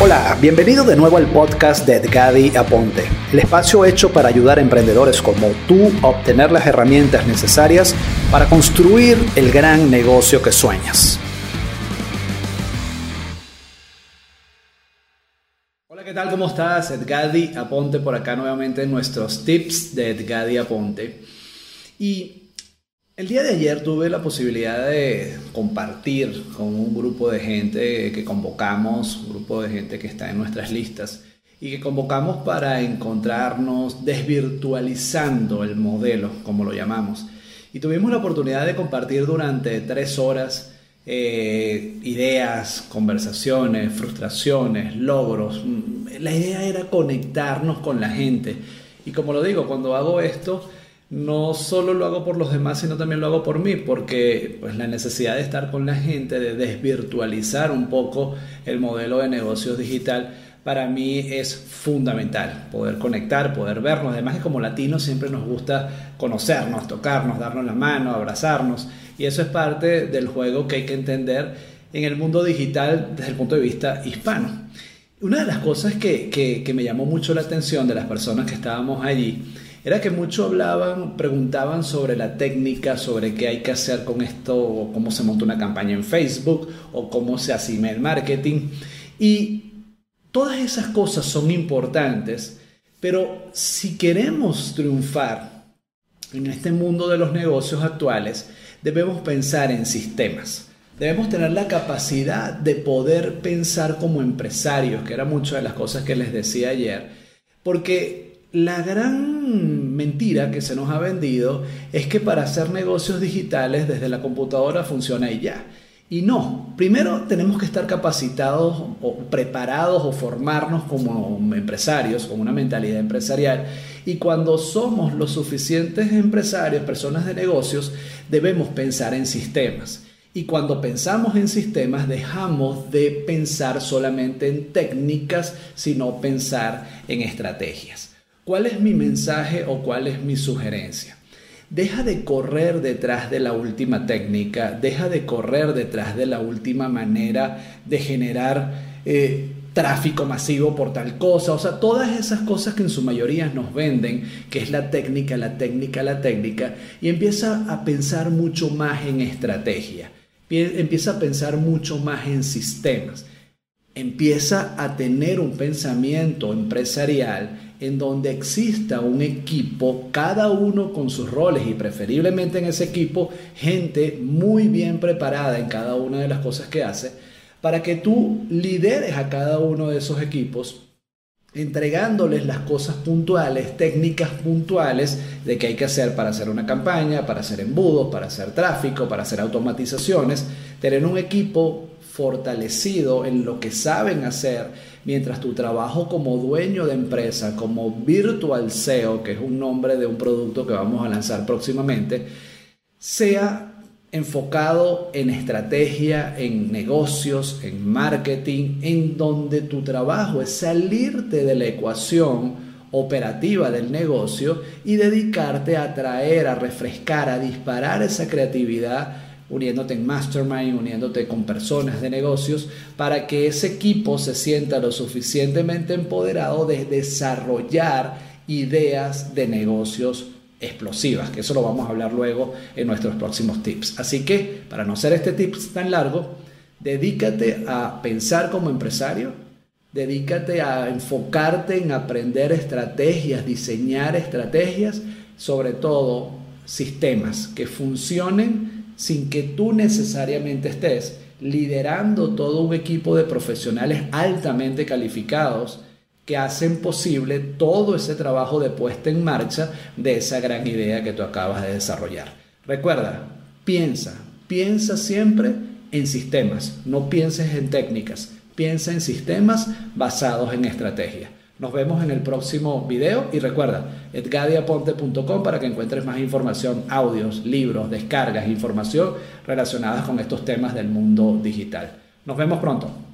Hola, bienvenido de nuevo al podcast de Edgadi Aponte, el espacio hecho para ayudar a emprendedores como tú a obtener las herramientas necesarias para construir el gran negocio que sueñas. Hola, ¿qué tal? ¿Cómo estás? Edgadi Aponte por acá nuevamente en nuestros tips de Edgadi Aponte. Y el día de ayer tuve la posibilidad de compartir con un grupo de gente que convocamos, un grupo de gente que está en nuestras listas y que convocamos para encontrarnos desvirtualizando el modelo, como lo llamamos. Y tuvimos la oportunidad de compartir durante tres horas eh, ideas, conversaciones, frustraciones, logros. La idea era conectarnos con la gente. Y como lo digo, cuando hago esto, no solo lo hago por los demás, sino también lo hago por mí, porque pues, la necesidad de estar con la gente, de desvirtualizar un poco el modelo de negocios digital, para mí es fundamental. Poder conectar, poder vernos. Además que como latinos siempre nos gusta conocernos, tocarnos, darnos la mano, abrazarnos. Y eso es parte del juego que hay que entender en el mundo digital desde el punto de vista hispano. Una de las cosas que, que me llamó mucho la atención de las personas que estábamos allí, era que muchos hablaban, preguntaban sobre la técnica, sobre qué hay que hacer con esto, o cómo se monta una campaña en Facebook, o cómo se hace email marketing. Y todas esas cosas son importantes, pero si queremos triunfar en este mundo de los negocios actuales, debemos pensar en sistemas. Debemos tener la capacidad de poder pensar como empresarios, que era muchas de las cosas que les decía ayer, porque la gran mentira que se nos ha vendido es que para hacer negocios digitales desde la computadora funciona y ya. Y no, primero tenemos que estar capacitados o preparados o formarnos como empresarios, con una mentalidad empresarial. Y cuando somos los suficientes empresarios, personas de negocios, debemos pensar en sistemas. Y cuando pensamos en sistemas, dejamos de pensar solamente en técnicas, sino pensar en estrategias. ¿Cuál es mi mensaje o cuál es mi sugerencia? Deja de correr detrás de la última técnica, deja de correr detrás de la última manera de generar eh, tráfico masivo por tal cosa, o sea, todas esas cosas que en su mayoría nos venden, que es la técnica, la técnica, la técnica, y empieza a pensar mucho más en estrategia, empieza a pensar mucho más en sistemas, empieza a tener un pensamiento empresarial en donde exista un equipo, cada uno con sus roles y preferiblemente en ese equipo gente muy bien preparada en cada una de las cosas que hace, para que tú lideres a cada uno de esos equipos entregándoles las cosas puntuales, técnicas puntuales de qué hay que hacer para hacer una campaña, para hacer embudos, para hacer tráfico, para hacer automatizaciones, tener un equipo fortalecido en lo que saben hacer, mientras tu trabajo como dueño de empresa, como virtual SEO, que es un nombre de un producto que vamos a lanzar próximamente, sea enfocado en estrategia, en negocios, en marketing, en donde tu trabajo es salirte de la ecuación operativa del negocio y dedicarte a atraer, a refrescar, a disparar esa creatividad uniéndote en mastermind, uniéndote con personas de negocios, para que ese equipo se sienta lo suficientemente empoderado de desarrollar ideas de negocios explosivas, que eso lo vamos a hablar luego en nuestros próximos tips. Así que, para no ser este tips tan largo, dedícate a pensar como empresario, dedícate a enfocarte en aprender estrategias, diseñar estrategias, sobre todo sistemas que funcionen sin que tú necesariamente estés liderando todo un equipo de profesionales altamente calificados que hacen posible todo ese trabajo de puesta en marcha de esa gran idea que tú acabas de desarrollar. Recuerda, piensa, piensa siempre en sistemas, no pienses en técnicas, piensa en sistemas basados en estrategia. Nos vemos en el próximo video y recuerda, edgadiaponte.com para que encuentres más información, audios, libros, descargas, información relacionadas con estos temas del mundo digital. Nos vemos pronto.